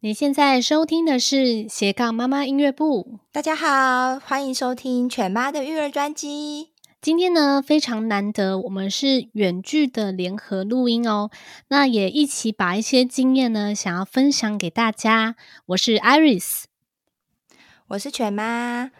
你现在收听的是斜杠妈妈音乐部。大家好，欢迎收听犬妈的育儿专辑。今天呢，非常难得，我们是远距的联合录音哦。那也一起把一些经验呢，想要分享给大家。我是 Iris，我是犬妈。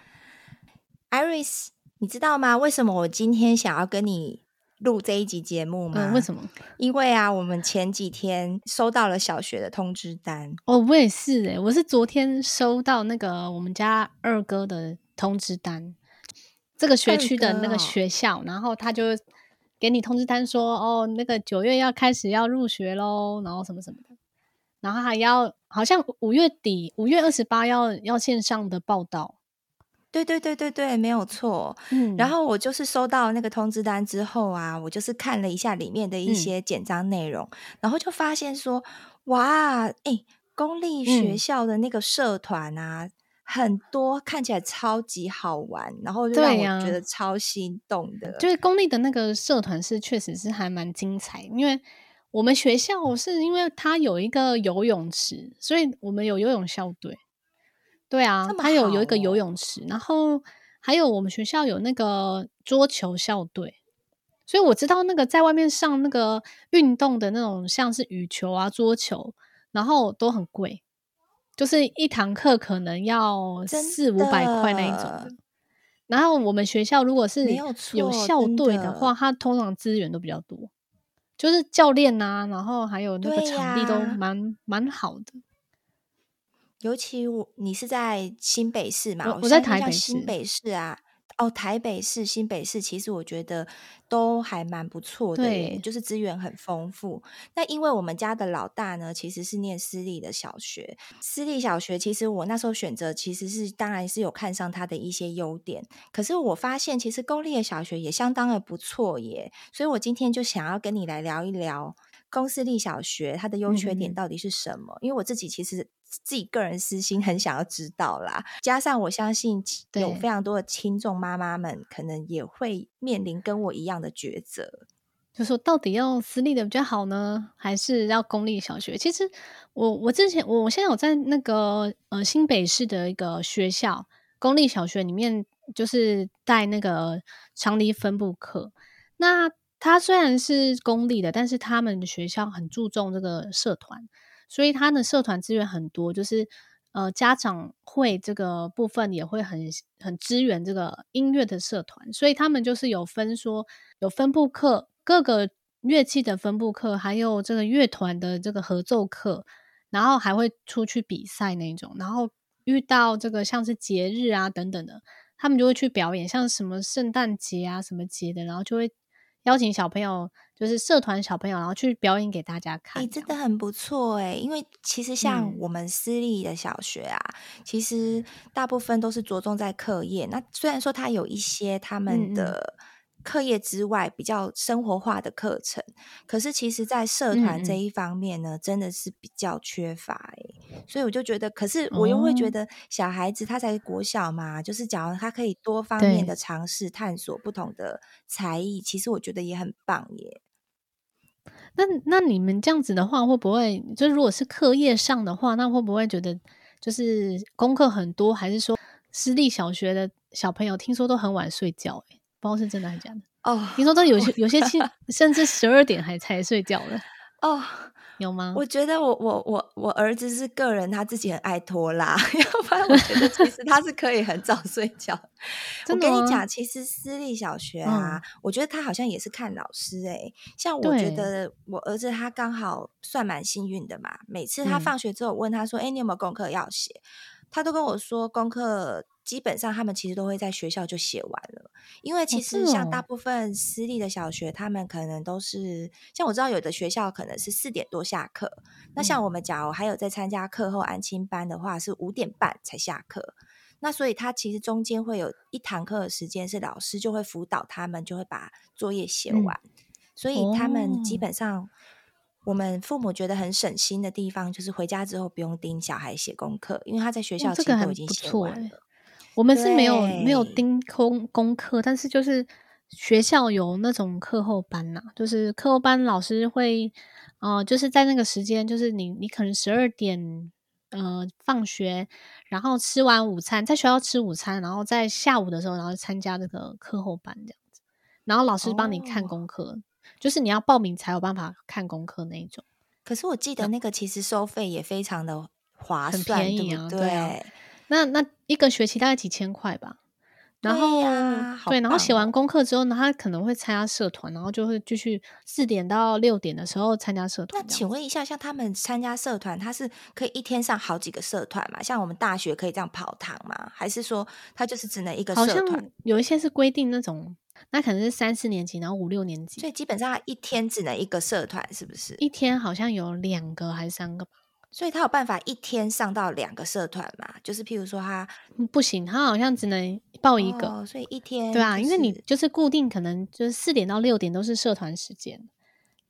Iris，你知道吗？为什么我今天想要跟你录这一集节目吗？嗯，为什么？因为啊，我们前几天收到了小学的通知单。哦，我也是诶，我是昨天收到那个我们家二哥的通知单，这个学区的那个学校，然后他就给你通知单说，哦，那个九月要开始要入学喽，然后什么什么的，然后还要好像五月底五月二十八要要线上的报到。对对对对对，没有错。嗯，然后我就是收到那个通知单之后啊，我就是看了一下里面的一些简章内容，嗯、然后就发现说，哇，哎，公立学校的那个社团啊，嗯、很多看起来超级好玩，然后就让我觉得超心动的。啊、就是公立的那个社团是确实是还蛮精彩，因为我们学校是因为它有一个游泳池，所以我们有游泳校队。对啊，它有有一个游泳池，然后还有我们学校有那个桌球校队，所以我知道那个在外面上那个运动的那种，像是羽球啊、桌球，然后都很贵，就是一堂课可能要四五百块那一种的。然后我们学校如果是有校队的话，它通常资源都比较多，就是教练啊，然后还有那个场地都蛮蛮好的。尤其我你是在新北市嘛？我，我在台北市。新北市啊，哦，台北市、新北市，其实我觉得都还蛮不错的，对，就是资源很丰富。那因为我们家的老大呢，其实是念私立的小学，私立小学其实我那时候选择其实是当然是有看上他的一些优点，可是我发现其实公立的小学也相当的不错耶，所以我今天就想要跟你来聊一聊公私立小学它的优缺点到底是什么，嗯，因为我自己其实。自己个人私心很想要知道啦，加上我相信有非常多的听众妈妈们可能也会面临跟我一样的抉择，就说到底要私立的比较好呢，还是要公立小学？其实我我之前我我现在有在那个呃新北市的一个学校公立小学里面，就是带那个长离分布课。那它虽然是公立的，但是他们的学校很注重这个社团。所以他的社团资源很多，就是呃家长会这个部分也会很很支援这个音乐的社团，所以他们就是有分说有分部课，各个乐器的分部课，还有这个乐团的这个合奏课，然后还会出去比赛那种，然后遇到这个像是节日啊等等的，他们就会去表演，像什么圣诞节啊什么节的，然后就会。邀请小朋友，就是社团小朋友，然后去表演给大家看。哎、欸，真的很不错哎，因为其实像我们私立的小学啊，嗯、其实大部分都是着重在课业。那虽然说它有一些他们的。课业之外比较生活化的课程，可是其实，在社团这一方面呢，嗯、真的是比较缺乏哎，所以我就觉得，可是我又会觉得，小孩子他才国小嘛，哦、就是假如他可以多方面的尝试探索不同的才艺，其实我觉得也很棒耶。那那你们这样子的话，会不会就如果是课业上的话，那会不会觉得就是功课很多，还是说私立小学的小朋友听说都很晚睡觉？不知道是真的还是假的哦。听说都有些有些亲 甚至十二点还才睡觉了哦，有吗？我觉得我我我我儿子是个人他自己很爱拖拉，要不然我觉得其实他是可以很早睡觉。我跟你讲，其实私立小学啊，嗯、我觉得他好像也是看老师哎、欸。像我觉得我儿子他刚好算蛮幸运的嘛，每次他放学之后我问他说：“哎、嗯欸，你有没有功课要写？”他都跟我说功课。基本上他们其实都会在学校就写完了，因为其实像大部分私立的小学，他们可能都是像我知道有的学校可能是四点多下课，那像我们假如还有在参加课后安亲班的话，是五点半才下课。那所以他其实中间会有一堂课的时间是老师就会辅导他们，就会把作业写完。所以他们基本上我们父母觉得很省心的地方，就是回家之后不用盯小孩写功课，因为他在学校其实都已经写完了。我们是没有没有盯功功课，但是就是学校有那种课后班呐、啊，就是课后班老师会，呃，就是在那个时间，就是你你可能十二点呃放学，然后吃完午餐，在学校吃午餐，然后在下午的时候，然后参加这个课后班这样子，然后老师帮你看功课，哦、就是你要报名才有办法看功课那一种。可是我记得那个其实收费也非常的划算，很便宜啊，对，对啊。那那一个学期大概几千块吧。然后对，啊、对，然后写完功课之后呢，他可能会参加社团，然后就会继续四点到六点的时候参加社团。那请问一下，像他们参加社团，他是可以一天上好几个社团嘛？像我们大学可以这样跑堂吗？还是说他就是只能一个社团？好像有一些是规定那种。那可能是三四年级，然后五六年级，所以基本上他一天只能一个社团，是不是？一天好像有两个还是三个吧？所以他有办法一天上到两个社团嘛？就是譬如说他不行，他好像只能报一个，哦、所以一天、就是、对啊，因为你就是固定，可能就是四点到六点都是社团时间，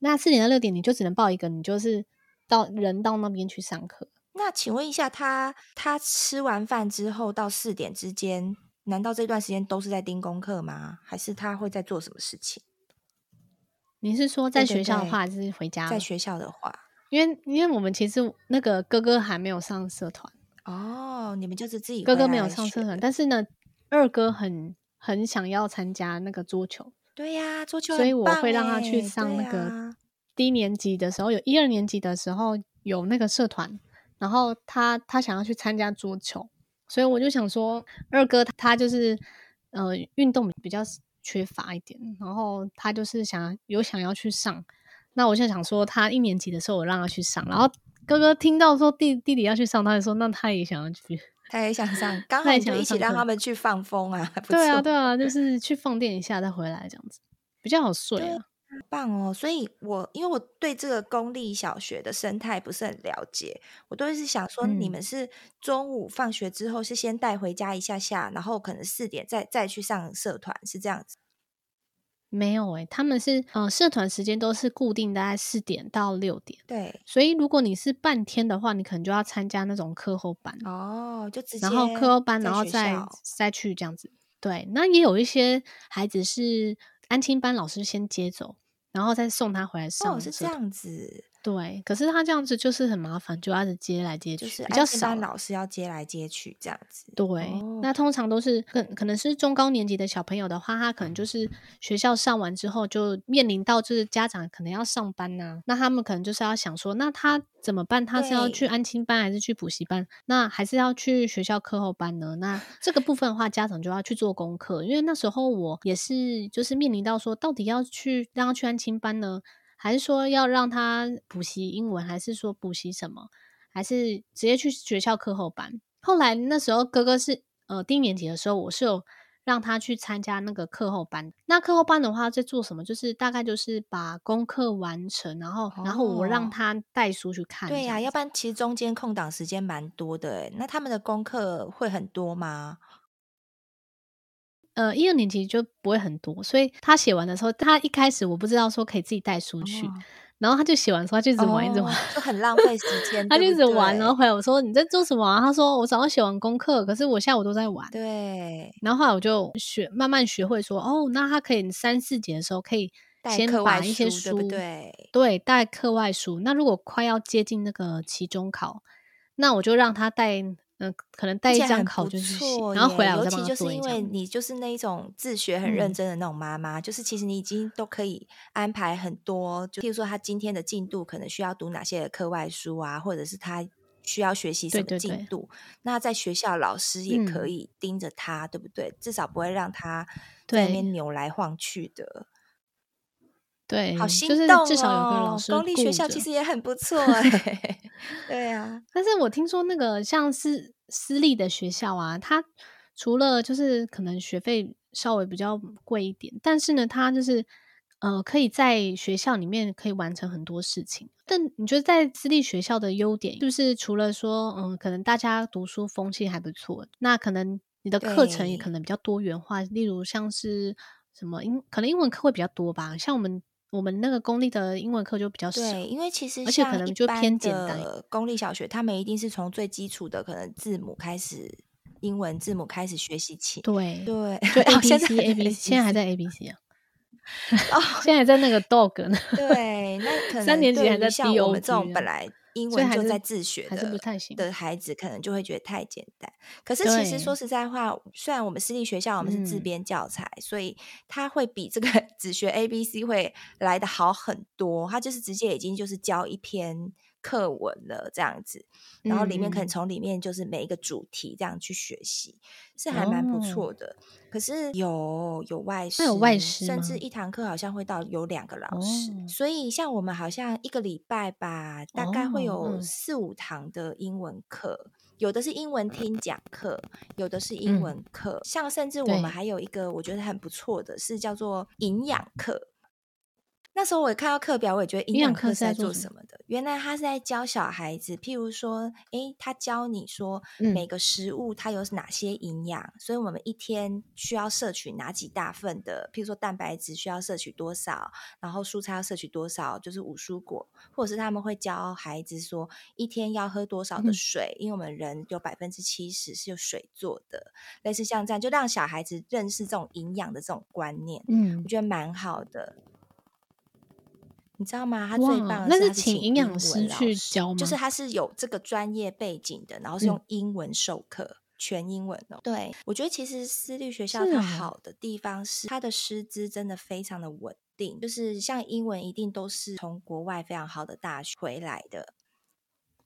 那四点到六点你就只能报一个，你就是到人到那边去上课。那请问一下他，他他吃完饭之后到四点之间？难道这段时间都是在盯功课吗？还是他会在做什么事情？你是说在学校的话，对对对，还是回家？在学校的话，因为因为我们其实那个哥哥还没有上社团哦，你们就是自己哥哥没有上社团，但是呢，二哥很很想要参加那个桌球。对呀、啊，桌球，所以我会让他去上那个低年级的时候，有一二年级的时候有那个社团，然后他他想要去参加桌球。所以我就想说，二哥他就是呃运动比较缺乏一点，然后他就是想有想要去上，那我现在想说他一年级的时候我让他去上，然后哥哥听到说弟弟弟要去上，他就说那他也想要去，他也想上，刚 好就一起让他们去放风啊，对啊对啊，就是去放电一下再回来这样子，比较好睡啊。棒哦！所以我因为我对这个公立小学的生态不是很了解，我都是想说，你们是中午放学之后是先带回家一下下，然后可能四点再再去上社团，是这样子？没有诶、欸，他们是呃社团时间都是固定，大概四点到六点。对，所以如果你是半天的话，你可能就要参加那种课后班哦，就直接然后课后班，然后再再去这样子。对，那也有一些孩子是安亲班，老师先接走。然后再送他回来上。哦，是这样子。对，可是他这样子就是很麻烦，就要是接来接去，就是比较少。老师要接来接去这样子。对，哦、那通常都是可可能是中高年级的小朋友的话，他可能就是学校上完之后就面临到就是家长可能要上班呐、啊，那他们可能就是要想说，那他怎么办？他是要去安亲班还是去补习班？那还是要去学校课后班呢？那这个部分的话，家长就要去做功课，因为那时候我也是就是面临到说，到底要去让他去安亲班呢？还是说要让他补习英文，还是说补习什么？还是直接去学校课后班？后来那时候哥哥是呃低年级的时候，我是有让他去参加那个课后班。那课后班的话在做什么？就是大概就是把功课完成，然后、哦、然后我让他带书去看。对呀、啊，要不然其实中间空档时间蛮多的诶。那他们的功课会很多吗？呃，一二年级就不会很多，所以他写完的时候，他一开始我不知道说可以自己带书去，哦、然后他就写完之后，他就一直玩，哦、一直玩，就很浪费时间。他就一直玩，然后回来我说你在做什么、啊？他说我早上写完功课，可是我下午都在玩。对，然后后来我就学慢慢学会说，哦，那他可以三四节的时候可以先把一些书，书对对，带课外书。那如果快要接近那个期中考，那我就让他带。嗯，可能带一张考卷去写，然后回来。尤其就是因为你就是那一种自学很认真的那种妈妈，嗯、就是其实你已经都可以安排很多，就譬如说他今天的进度可能需要读哪些课外书啊，或者是他需要学习什么进度。对对对，那在学校老师也可以盯着他，嗯、对不对？至少不会让他在那边扭来晃去的。对，好心动哦！至少有个老师。公立学校其实也很不错哎。对啊，但是我听说那个像是私立的学校啊，它除了就是可能学费稍微比较贵一点，但是呢，它就是呃可以在学校里面可以完成很多事情。但你觉得在私立学校的优点，就是除了说嗯，可能大家读书风气还不错，那可能你的课程也可能比较多元化，例如像是什么英，可能英文课会比较多吧，像我们。我们那个公立的英文课就比较少，对，因为其实而且可能就偏简单。公立小学他们一定是从最基础的可能字母开始，英文字母开始学习起。对对，就 A B C A B C，现在还在 A B C 啊。哦，现在还在那个 dog 呢。对，那可能三年级还在 D O G。这种本来英文就在自学的的孩子，可能就会觉得太简单。可是其实说实在话，虽然我们私立学校我们是自编教材，嗯、所以他会比这个 只学 A B C 会来的好很多。他就是直接已经就是教一篇。课文了这样子，然后里面可能从里面就是每一个主题这样去学习，嗯、是还蛮不错的。哦、可是有有外师，有外师，甚至一堂课好像会到有两个老师，哦、所以像我们好像一个礼拜吧，大概会有四五堂的英文课，有的是英文听讲课，有的是英文课，嗯、像甚至我们还有一个我觉得很不错的是叫做营养课。那时候我看到课表，我也觉得营养课是在做什么的。原来他是在教小孩子，譬如说，诶，他教你说每个食物它有哪些营养，嗯、所以我们一天需要摄取哪几大份的，譬如说蛋白质需要摄取多少，然后蔬菜要摄取多少，就是五蔬果，或者是他们会教孩子说一天要喝多少的水，嗯、因为我们人有百分之七十是由水做的，类似像这样，就让小孩子认识这种营养的这种观念。嗯，我觉得蛮好的。你知道吗？他最棒的是，他是请营养师去教吗？就是他是有这个专业背景的，然后是用英文授课，嗯、全英文哦。对，我觉得其实私立学校它好的地方是它的师资真的非常的稳定，就是像英文一定都是从国外非常好的大学回来的。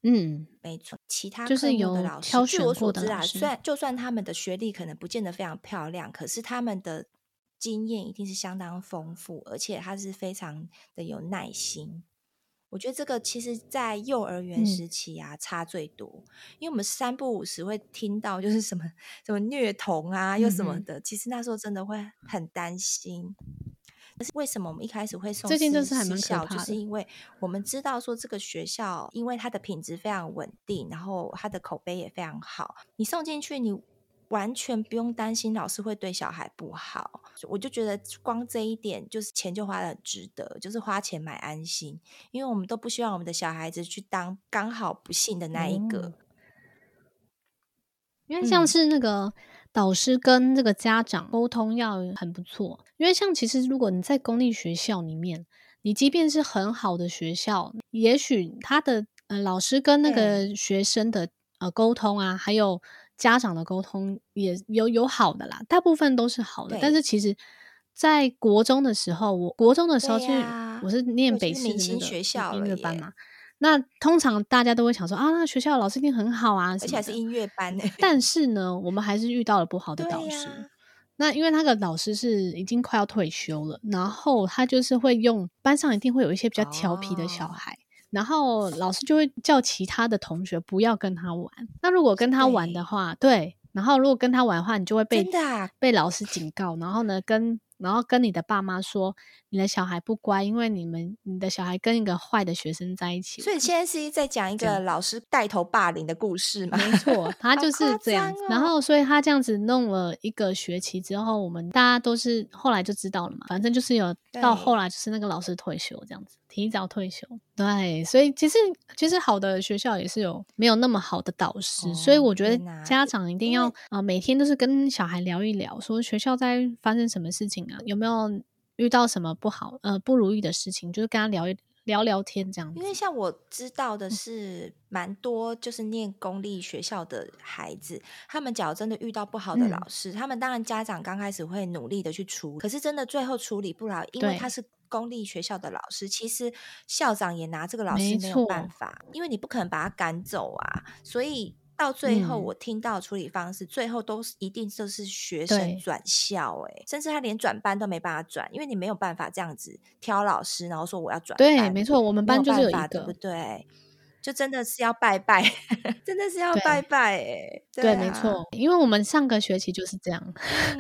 嗯，没错。其他科目的老师，据我所知啊，虽然就算他们的学历可能不见得非常漂亮，可是他们的。经验一定是相当丰富，而且他是非常的有耐心。我觉得这个其实，在幼儿园时期啊，嗯、差最多，因为我们三不五时会听到就是什么什么虐童啊，又什么的。嗯、其实那时候真的会很担心。但是为什么我们一开始会送私校？就是因为我们知道说这个学校，因为它的品质非常稳定，然后它的口碑也非常好。你送进去，你。完全不用担心老师会对小孩不好，我就觉得光这一点就是钱就花的很值得，就是花钱买安心，因为我们都不希望我们的小孩子去当刚好不幸的那一个。嗯、因为像是那个导师跟这个家长沟通要很不错，因为像其实如果你在公立学校里面，你即便是很好的学校，也许他的呃老师跟那个学生的呃沟通啊，还有。家长的沟通也有有好的啦，大部分都是好的。但是其实，在国中的时候，我国中的时候是、啊、我是念北师的那个学校音乐班嘛。那通常大家都会想说啊，那学校老师一定很好啊，而且还是音乐班呢。但是呢，我们还是遇到了不好的导师。啊、那因为那个老师是已经快要退休了，然后他就是会用班上一定会有一些比较调皮的小孩。哦然后老师就会叫其他的同学不要跟他玩。那如果跟他玩的话，对，对，然后如果跟他玩的话，你就会被被老师警告。然后呢，跟然后跟你的爸妈说，你的小孩不乖，因为你们你的小孩跟一个坏的学生在一起。所以现在是在讲一个老师带头霸凌的故事嘛？没错，他就是这样然后，所以他这样子弄了一个学期之后，我们大家都是后来就知道了嘛。反正就是有到后来，就是那个老师退休这样子。提早退休，对，所以其实其实好的学校也是有没有那么好的导师，哦、所以我觉得家长一定要啊、呃，每天都是跟小孩聊一聊，说学校在发生什么事情啊，有没有遇到什么不好呃不如意的事情，就是跟他聊一聊聊天这样子。因为像我知道的是，蛮多就是念公立学校的孩子，嗯、他们假如真的遇到不好的老师，嗯、他们当然家长刚开始会努力的去处理，可是真的最后处理不了，因为他是。公立学校的老师，其实校长也拿这个老师没有办法，因为你不可能把他赶走啊。所以到最后，我听到处理方式，嗯、最后都是一定就是学生转校、欸，哎，甚至他连转班都没办法转，因为你没有办法这样子挑老师，然后说我要转。对，没错，我们班就是有一个，对不对？就真的是要拜拜，真的是要拜拜哎！对，没错，因为我们上个学期就是这样，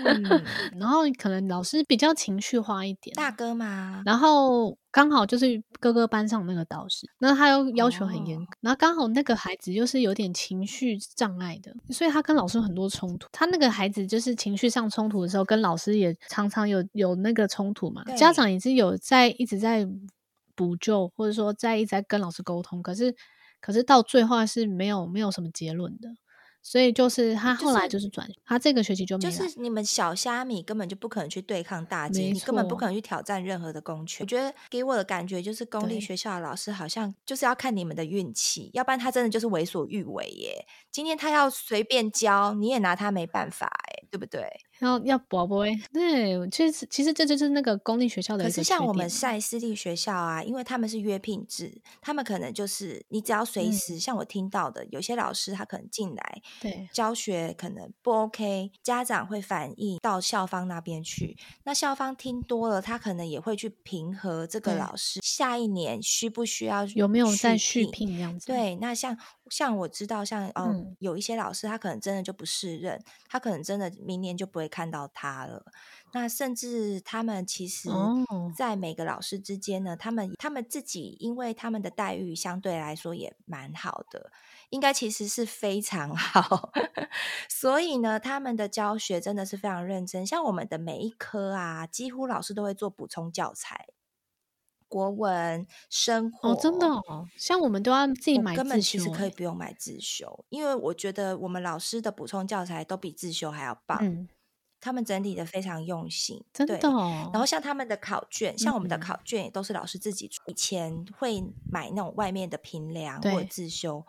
嗯、然后可能老师比较情绪化一点，大哥嘛，然后刚好就是哥哥班上那个导师，那他又要求很严格，哦、然后刚好那个孩子就是有点情绪障碍的，所以他跟老师很多冲突。他那个孩子就是情绪上冲突的时候，跟老师也常常有有那个冲突嘛，家长也是有在一直在。补救，或者说在一直在跟老师沟通，可是可是到最后是没有没有什么结论的，所以就是他后来就是转，就是、他这个学期就没就是你们小虾米根本就不可能去对抗大鸡，你根本不可能去挑战任何的公权。我觉得给我的感觉就是公立学校的老师好像就是要看你们的运气，要不然他真的就是为所欲为耶。今天他要随便教，你也拿他没办法哎，对不对？要要博博哎，对，其实其实这就是那个公立学校的。可是像我们在私立学校啊，因为他们是约聘制，他们可能就是你只要随时，嗯、像我听到的，有些老师他可能进来，对，教学可能不 OK，家长会反映到校方那边去，那校方听多了，他可能也会去平和这个老师下一年需不需要有没有再续聘这样子。对，那像像我知道像，像、嗯、哦，有一些老师他可能真的就不适任，他可能真的明年就不会。看到他了，那甚至他们其实，在每个老师之间呢，他们他们自己，因为他们的待遇相对来说也蛮好的，应该其实是非常 好，所以呢，他们的教学真的是非常认真。像我们的每一科啊，几乎老师都会做补充教材，国文、生活，哦，真的哦，像我们都要自己买自修，根本其实可以不用买自修，因为我觉得我们老师的补充教材都比自修还要棒。嗯他们整理的非常用心，真的哦。然后像他们的考卷，像我们的考卷也都是老师自己出。以前会买那种外面的评量或者自修，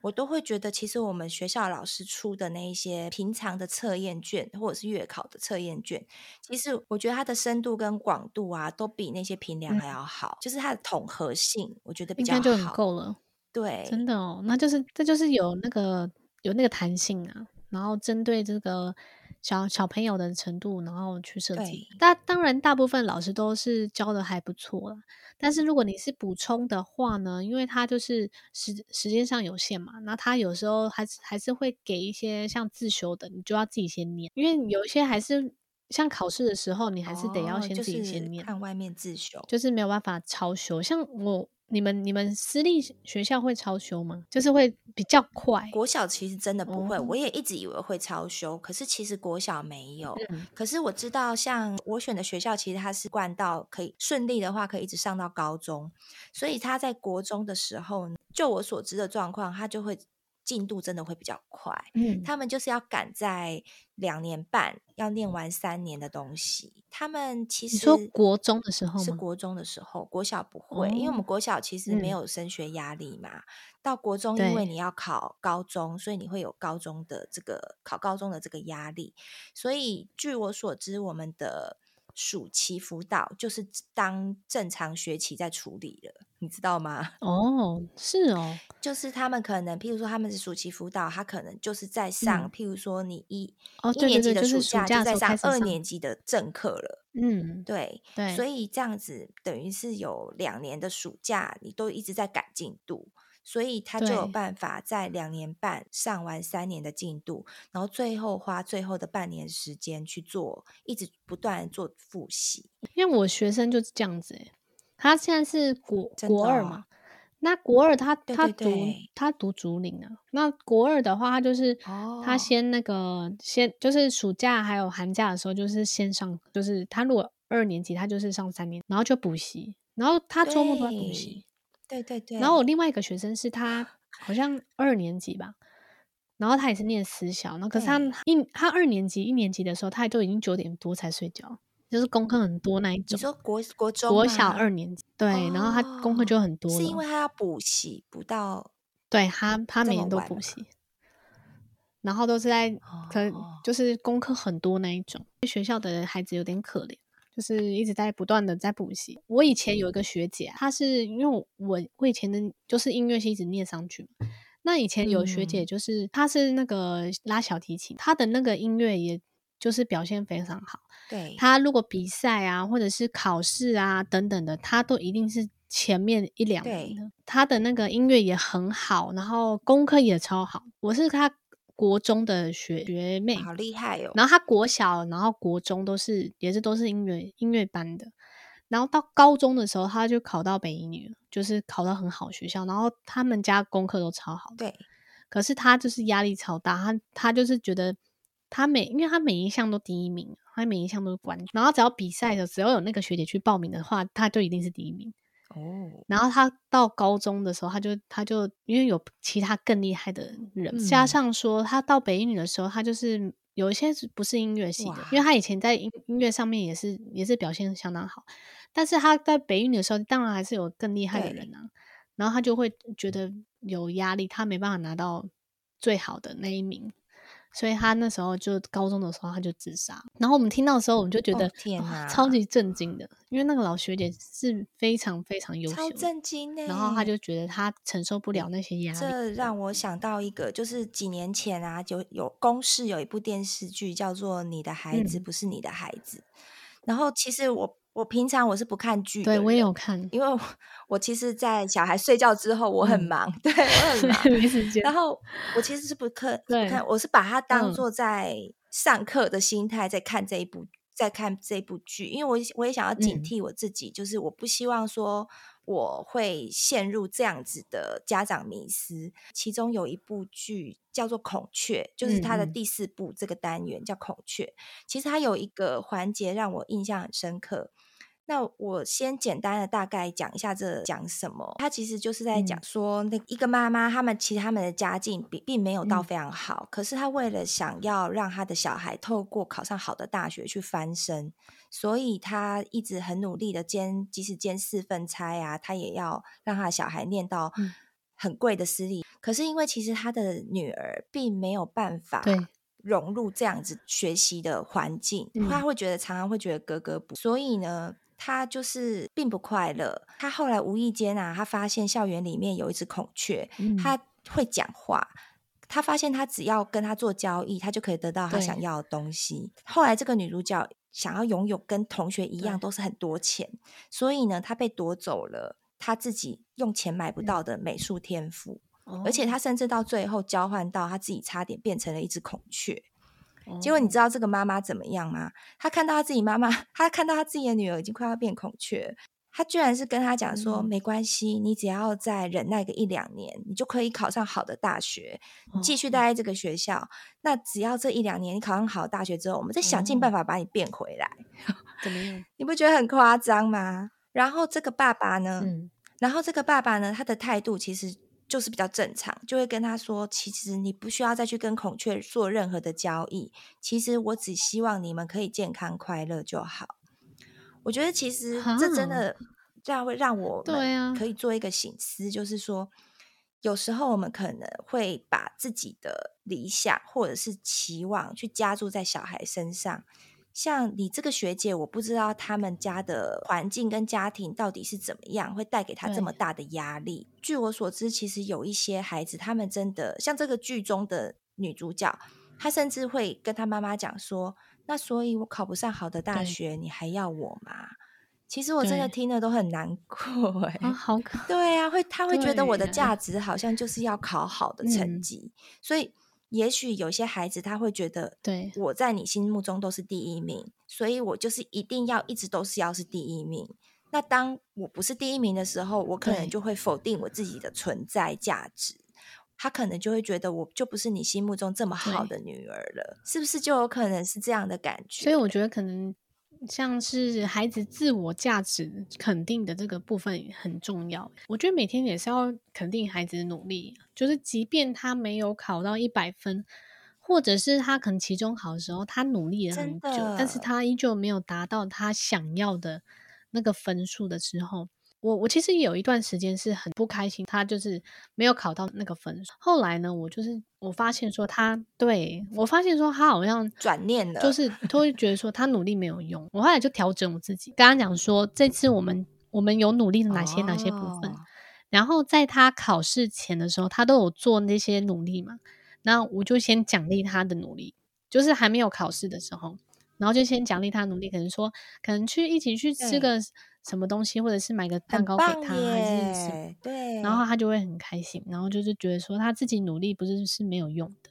我都会觉得其实我们学校老师出的那一些平常的测验卷或者是月考的测验卷，其实我觉得它的深度跟广度啊，都比那些平量还要好。嗯、就是它的统合性，我觉得比较就很够了。对，真的哦，那就是这就是有那个有那个弹性啊，然后针对这个。小小朋友的程度，然后去设计。但当然，大部分老师都是教的还不错了。但是如果你是补充的话呢，因为他就是时时间上有限嘛，那他有时候还是还是会给一些像自修的，你就要自己先念。因为有一些还是像考试的时候，你还是得要先自己先念。哦，就是看外面自修，就是没有办法超修。像我。你们你们私立学校会超修吗？就是会比较快。国小其实真的不会，哦、我也一直以为会超修，可是其实国小没有。嗯、可是我知道，像我选的学校，其实它是贯到可以顺利的话，可以一直上到高中，所以他在国中的时候，就我所知的状况，他就会。进度真的会比较快，嗯，他们就是要赶在两年半要念完三年的东西。他们其实你说国中的时候是国中的时候，国小不会，哦，因为我们国小其实没有升学压力嘛。嗯，到国中，因为你要考高中，所以你会有高中的这个考高中的这个压力。所以据我所知，我们的。暑期辅导就是当正常学期在处理了，你知道吗？哦，是哦，就是他们可能，譬如说他们是暑期辅导，他可能就是在上，嗯、譬如说你一、哦、一年级的暑假就在上二年级的正课了，嗯，对对，所以这样子等于是有两年的暑假，你都一直在赶进度。所以他就有办法在两年半上完三年的进度，然后最后花最后的半年时间去做，一直不断做复习。因为我学生就是这样子，欸，他现在是国国二嘛，那国二他他读他读竹林啊，那国二的话，他就是他先那个，哦，先就是暑假还有寒假的时候，就是先上，就是他如果二年级，他就是上三年，然后就补习，然后他周末都在补习。对对对，然后我另外一个学生是他好像二年级吧，然后他也是念私校，那可是他一他二年级一年级的时候，他都已经九点多才睡觉，就是功课很多那一种。你说国国中国小二年级，对，哦，然后他功课就很多，是因为他要补习补到，对他他每年都补习，然后都是在可能就是功课很多那一种，学校的孩子有点可怜。就是一直在不断的在补习。我以前有一个学姐，她是因为我我以前的就是音乐系一直念上去嘛。那以前有学姐，就是她是那个拉小提琴，她的那个音乐也就是表现非常好。对，她如果比赛啊，或者是考试啊等等的，她都一定是前面一两名的。她的那个音乐也很好，然后功课也超好。我是她。国中的学学妹好厉害哦，然后她国小，然后国中都是也是都是音乐音乐班的，然后到高中的时候，她就考到北一女了，就是考到很好学校，然后他们家功课都超好。对，可是她就是压力超大，她她就是觉得她每因为她每一项都第一名，她每一项都是冠军，然后只要比赛的，只要有那个学姐去报名的话，她就一定是第一名。哦。然后他到高中的时候，他就他就因为有其他更厉害的人，嗯、加上说他到北一女的时候，他就是有一些不是音乐系的，因为他以前在音音乐上面也是也是表现相当好，但是他在北一女的时候，当然还是有更厉害的人啊。然后他就会觉得有压力，他没办法拿到最好的那一名。所以他那时候就高中的时候他就自杀，然后我们听到的时候我们就觉得、哦、天哪，超级震惊的，因为那个老学姐是非常非常优秀，超震惊呢。然后他就觉得他承受不了那些压力。这让我想到一个，就是几年前啊，就有公视有一部电视剧叫做《你的孩子不是你的孩子》，嗯、然后其实我。我平常我是不看剧的，对我也有看，因为我，我其实，在小孩睡觉之后，我很忙，嗯、对我很忙，没时间。然后我其实是不看，不看，我是把它当做在上课的心态在看这一部，在看这部剧，因为我我也想要警惕我自己，嗯、就是我不希望说。我会陷入这样子的家长迷思，其中有一部剧叫做《孔雀》，就是它的第四部这个单元叫《孔雀》。其实它有一个环节让我印象很深刻。那我先简单的大概讲一下这讲什么。他其实就是在讲说，那一个妈妈，他们其实他们的家境并并没有到非常好，可是他为了想要让他的小孩透过考上好的大学去翻身，所以他一直很努力的兼，即使兼四份差啊，他也要让他的小孩念到很贵的私立。可是因为其实他的女儿并没有办法融入这样子学习的环境，他会觉得常常会觉得格格不，所以呢。他就是并不快乐。他后来无意间啊，他发现校园里面有一只孔雀，嗯、他会讲话。他发现他只要跟他做交易，他就可以得到他想要的东西。后来这个女主角想要拥有跟同学一样，都是很多钱，所以呢，他被夺走了他自己用钱买不到的美术天赋，嗯、而且他甚至到最后交换到他自己差点变成了一只孔雀。结果你知道这个妈妈怎么样吗？她看到她自己妈妈，她看到她自己的女儿已经快要变孔雀，她居然是跟她讲说：“嗯、没关系，你只要再忍耐个一两年，你就可以考上好的大学，你继续待在这个学校。嗯、那只要这一两年你考上好的大学之后，我们再想尽办法把你变回来。嗯”怎么样？你不觉得很夸张吗？然后这个爸爸呢？嗯、然后这个爸爸呢？他的态度其实。就是比较正常，就会跟他说：“其实你不需要再去跟孔雀做任何的交易。其实我只希望你们可以健康快乐就好。”我觉得其实这真的这样会让我们可以做一个醒思，就是说，有时候我们可能会把自己的理想或者是期望去加注在小孩身上。像你这个学姐，我不知道他们家的环境跟家庭到底是怎么样，会带给她这么大的压力。据我所知，其实有一些孩子，他们真的像这个剧中的女主角，她甚至会跟她妈妈讲说：“那所以我考不上好的大学，你还要我吗？”其实我真的听了都很难过，欸，哎，好可对啊，会他会觉得我的价值好像就是要考好的成绩，所以。也许有些孩子他会觉得，对，我在你心目中都是第一名，所以我就是一定要一直都是要是第一名。那当我不是第一名的时候，我可能就会否定我自己的存在价值。他可能就会觉得我就不是你心目中这么好的女儿了，是不是？就有可能是这样的感觉。所以我觉得可能。像是孩子自我价值肯定的这个部分很重要，我觉得每天也是要肯定孩子的努力，就是即便他没有考到一百分，或者是他可能期中考的时候他努力了很久，但是他依旧没有达到他想要的那个分数的时候。我我其实有一段时间是很不开心，他就是没有考到那个分数。后来呢，我就是我发现说他对我发现说他好像转念了，就是他会觉得说他努力没有用。我后来就调整我自己，跟他讲说这次我们我们有努力的哪些哪些部分，哦、然后在他考试前的时候，他都有做那些努力嘛，那我就先奖励他的努力，就是还没有考试的时候，然后就先奖励他努力，可能说可能去一起去吃个。什么东西，或者是买个蛋糕给他，还是什么？对，然后他就会很开心，然后就是觉得说他自己努力不是是没有用的。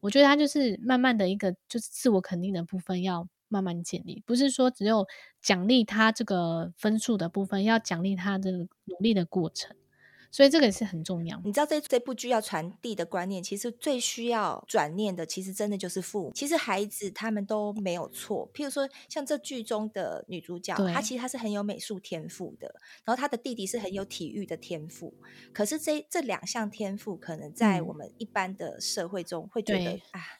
我觉得他就是慢慢的一个就是自我肯定的部分要慢慢建立，不是说只有奖励他这个分数的部分，要奖励他这个努力的过程。所以这个也是很重要。你知道这这部剧要传递的观念，其实最需要转念的，其实真的就是父母。其实孩子他们都没有错。譬如说，像这剧中的女主角，她其实她是很有美术天赋的，然后她的弟弟是很有体育的天赋。可是这这两项天赋，可能在我们一般的社会中会觉得啊。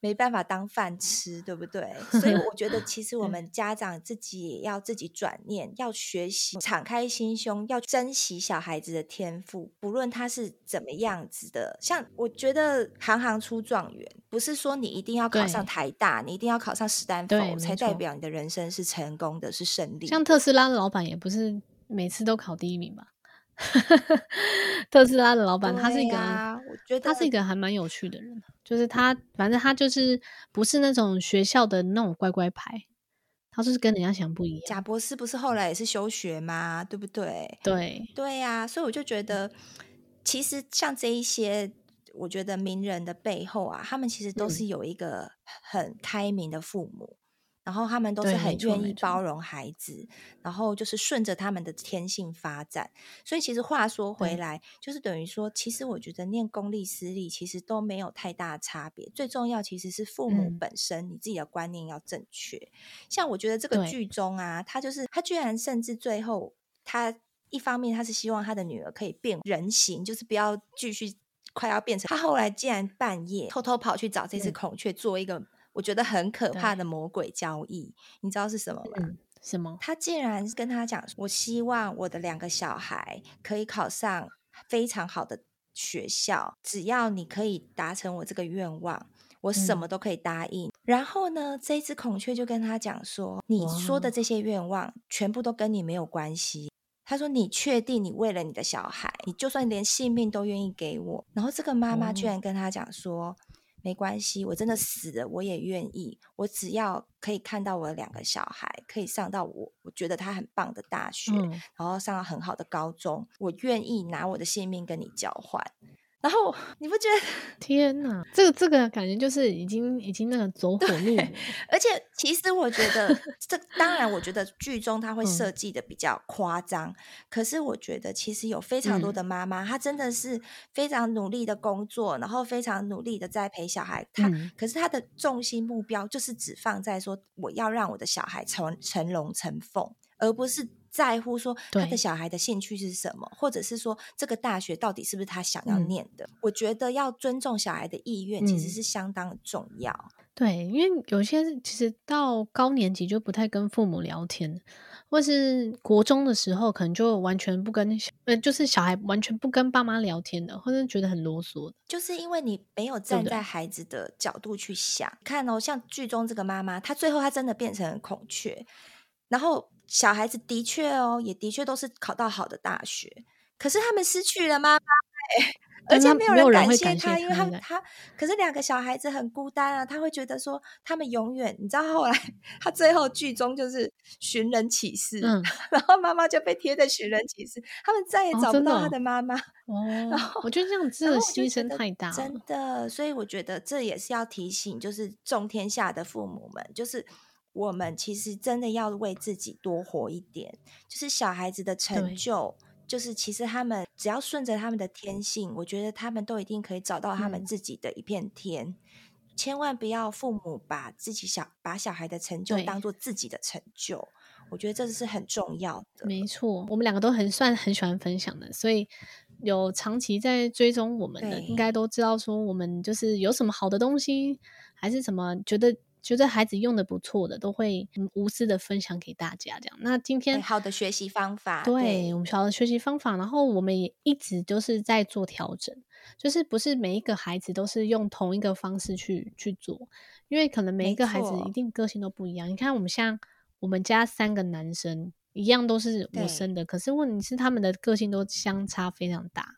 没办法当饭吃，对不对？所以我觉得，其实我们家长自己也要自己转念，要学习敞开心胸，要珍惜小孩子的天赋，不论他是怎么样子的。像我觉得，行行出状元，不是说你一定要考上台大，你一定要考上史丹佛，才代表你的人生是成功的，是胜利。像特斯拉的老板也不是每次都考第一名吧？特斯拉的老板，他是一个，我觉得他是一个还蛮有趣的人。就是他，反正他就是不是那种学校的那种乖乖牌，他就是跟人家想不一样。贾博士不是后来也是休学吗？对不对？对对呀、啊，所以我就觉得，其实像这一些，我觉得名人的背后啊，他们其实都是有一个很开明的父母。嗯然后他们都是很愿意包容孩子，然后就是顺着他们的天性发展。所以其实话说回来，就是等于说，其实我觉得念公立私立其实都没有太大的差别。最重要其实是父母本身，你自己的观念要正确。嗯、像我觉得这个剧中啊，他就是他居然甚至最后，他一方面他是希望他的女儿可以变人形，就是不要继续快要变成。他后来竟然半夜偷偷跑去找这只孔雀做一个。我觉得很可怕的魔鬼交易，你知道是什么吗？嗯，什么？他竟然跟他讲：“我希望我的两个小孩可以考上非常好的学校，只要你可以达成我这个愿望，我什么都可以答应。嗯”然后呢，这只孔雀就跟他讲说：“你说的这些愿望全部都跟你没有关系。”他说：“你确定你为了你的小孩，你就算连性命都愿意给我？”然后这个妈妈居然跟他讲说。没关系，我真的死了，我也愿意。我只要可以看到我的两个小孩可以上到我我觉得他很棒的大学，嗯，然后上到很好的高中，我愿意拿我的性命跟你交换。然后你不觉得？天哪，这个这个感觉就是已经已经那个走火入魔。而且其实我觉得，这当然我觉得剧中他会设计的比较夸张，嗯，可是我觉得其实有非常多的妈妈，她，嗯，真的是非常努力的工作，然后非常努力的在陪小孩。她，嗯，可是她的重心目标就是只放在说，我要让我的小孩成成龙成凤，而不是。在乎说他的小孩的兴趣是什么，或者是说这个大学到底是不是他想要念的？嗯、我觉得要尊重小孩的意愿，其实是相当重要。嗯、对，因为有些其实到高年级就不太跟父母聊天，或是国中的时候可能就完全不跟小，呃，就是小孩完全不跟爸妈聊天的，或者觉得很啰嗦的，就是因为你没有站在孩子的角度去想。对对，看哦，像剧中这个妈妈，她最后她真的变成孔雀，然后。小孩子的确哦，也的确都是考到好的大学，可是他们失去了妈妈，而且没有人感谢他，因为他他，可是两个小孩子很孤单啊，他会觉得说他们永远，你知道后来他最后剧中就是寻人启事，嗯，然后妈妈就被贴在寻人启事，他们再也找不到他的妈妈哦。然后我觉得这样子的牺牲太大，真的，所以我觉得这也是要提醒，就是众天下的父母们，就是。我们其实真的要为自己多活一点，就是小孩子的成就，就是其实他们只要顺着他们的天性，我觉得他们都一定可以找到他们自己的一片天。嗯、千万不要父母把自己小把小孩的成就当做自己的成就，我觉得这是很重要的。没错，我们两个都很算很喜欢分享的，所以有长期在追踪我们的，应该都知道说我们就是有什么好的东西，还是什么觉得。觉得孩子用的不错的，都会无私的分享给大家。这样，那今天好的学习方法，对，对我们好的学习方法，然后我们也一直都是在做调整，就是不是每一个孩子都是用同一个方式去去做，因为可能每一个孩子一定个性都不一样。你看，我们像我们家三个男生一样都是我生的，可是问题是他们的个性都相差非常大，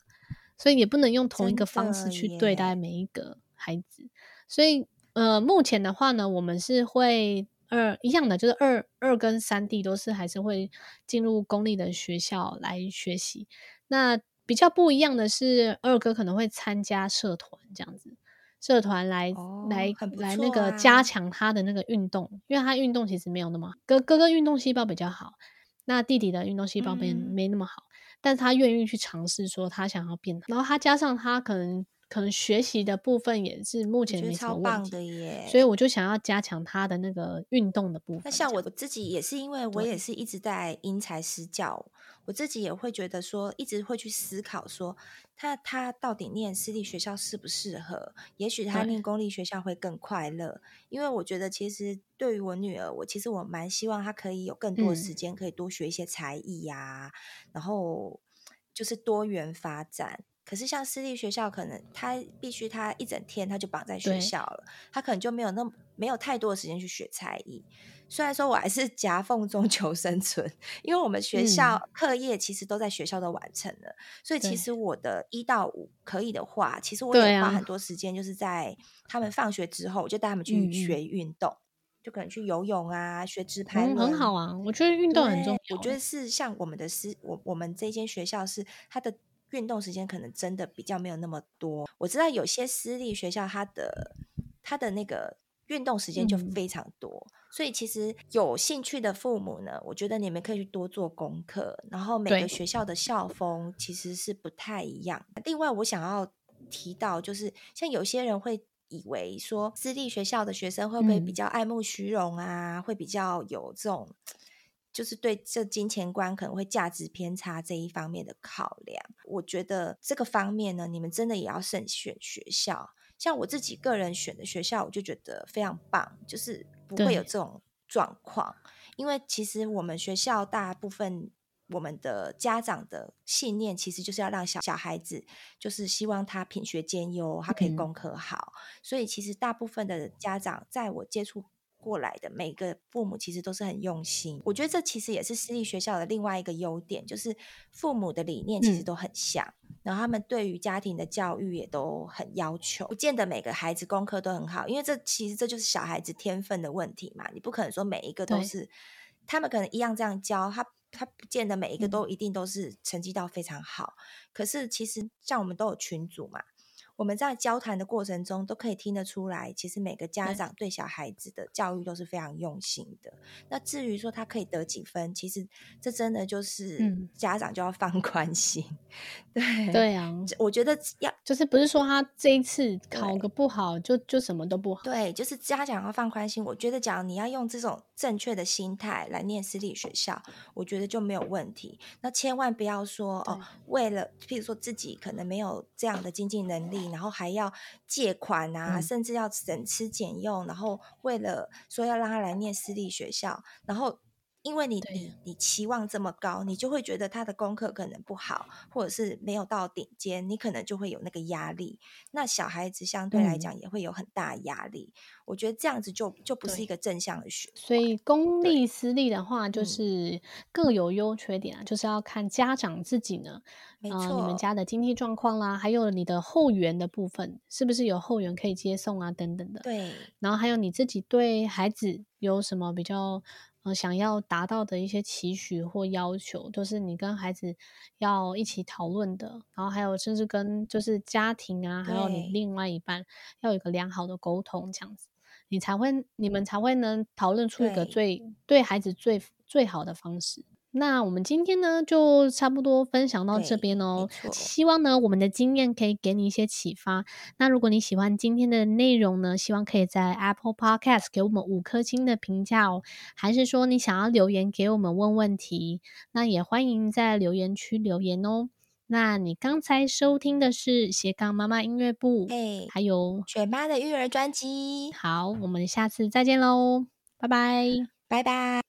所以也不能用同一个方式去对待每一个孩子，所以。呃，目前的话呢，我们是会二一样的，就是二二跟三弟都是还是会进入公立的学校来学习。那比较不一样的是，二哥可能会参加社团这样子，社团来、哦、来、啊、来那个加强他的那个运动，因为他运动其实没有那么，哥哥哥运动细胞比较好，那弟弟的运动细胞没没那么好。嗯但他愿意去尝试，说他想要变，然后他加上他可能。可能学习的部分也是目前没什么问题，超棒的耶，所以我就想要加强他的那个运动的部分。那像我自己也是，因为我也是一直在因材施教，我自己也会觉得说，一直会去思考说，他他到底念私立学校适不适合？也许他念公立学校会更快乐，因为我觉得其实对于我女儿，我其实我蛮希望她可以有更多的时间，可以多学一些才艺呀、啊嗯，然后就是多元发展。可是像私立学校，可能他必须他一整天他就绑在学校了，他可能就没有那么没有太多的时间去学才艺。虽然说我还是夹缝中 求生存，因为我们学校课业其实都在学校都完成了，嗯、所以其实我的一到五可以的话，其实我也花很多时间，就是在他们放学之后，我就带他们去学运动、嗯，就可能去游泳啊，学直排轮、嗯，很好啊。我觉得运动很重要。我觉得是像我们的私，我我们这间学校是它的。运动时间可能真的比较没有那么多。我知道有些私立学校，它的它的那个运动时间就非常多，嗯，所以其实有兴趣的父母呢，我觉得你们可以去多做功课。然后每个学校的校风其实是不太一样。另外，我想要提到，就是像有些人会以为说，私立学校的学生会不会比较爱慕虚荣啊，嗯，会比较有这种。就是对这金钱观可能会价值偏差这一方面的考量，我觉得这个方面呢，你们真的也要慎选学校。像我自己个人选的学校，我就觉得非常棒，就是不会有这种状况。因为其实我们学校大部分我们的家长的信念，其实就是要让小小孩子，就是希望他品学兼优，他可以功课好。嗯。所以其实大部分的家长，在我接触。过来的每个父母其实都是很用心，我觉得这其实也是私立学校的另外一个优点，就是父母的理念其实都很像，嗯、然后他们对于家庭的教育也都很要求，不见得每个孩子功课都很好，因为这其实这就是小孩子天分的问题嘛，你不可能说每一个都是，他们可能一样这样教他，他不见得每一个都一定都是成绩到非常好，嗯、可是其实像我们都有群组嘛。我们在交谈的过程中，都可以听得出来，其实每个家长对小孩子的教育都是非常用心的。那至于说他可以得几分，其实这真的就是家长就要放 宽心。嗯、对对啊，我觉得要就是不是说他这一次考个不好就就什么都不好。对，就是家长要放宽心。我觉得，假如你要用这种正确的心态来念私立学校，我觉得就没有问题。那千万不要说哦，为了譬如说自己可能没有这样的经济能力。然后还要借款啊，甚至要省吃俭用，嗯，然后为了说要让他来念私立学校，然后。因为你你你期望这么高，你就会觉得他的功课可能不好，或者是没有到顶尖，你可能就会有那个压力。那小孩子相对来讲也会有很大压力。嗯、我觉得这样子就就不是一个正向的学。所以公立私立的话，就是各有优缺点啊，嗯、就是要看家长自己呢，没错、呃，你们家的经济状况啦，还有你的后援的部分，是不是有后援可以接送啊，等等的。对。然后还有你自己对孩子有什么比较？呃，想要达到的一些期许或要求，就是你跟孩子要一起讨论的。然后还有，甚至跟就是家庭啊，还有你另外一半要有一个良好的沟通，这样子，你才会，你们才会能讨论出一个最对，对孩子最最好的方式。那我们今天呢，就差不多分享到这边哦。希望呢，我们的经验可以给你一些启发。那如果你喜欢今天的内容呢，希望可以在 Apple Podcast 给我们五颗星的评价哦。还是说你想要留言给我们问问题，那也欢迎在留言区留言哦。那你刚才收听的是斜杠妈妈音乐部，哎，还有雪妈的育儿专辑。好，我们下次再见喽，拜拜，拜拜。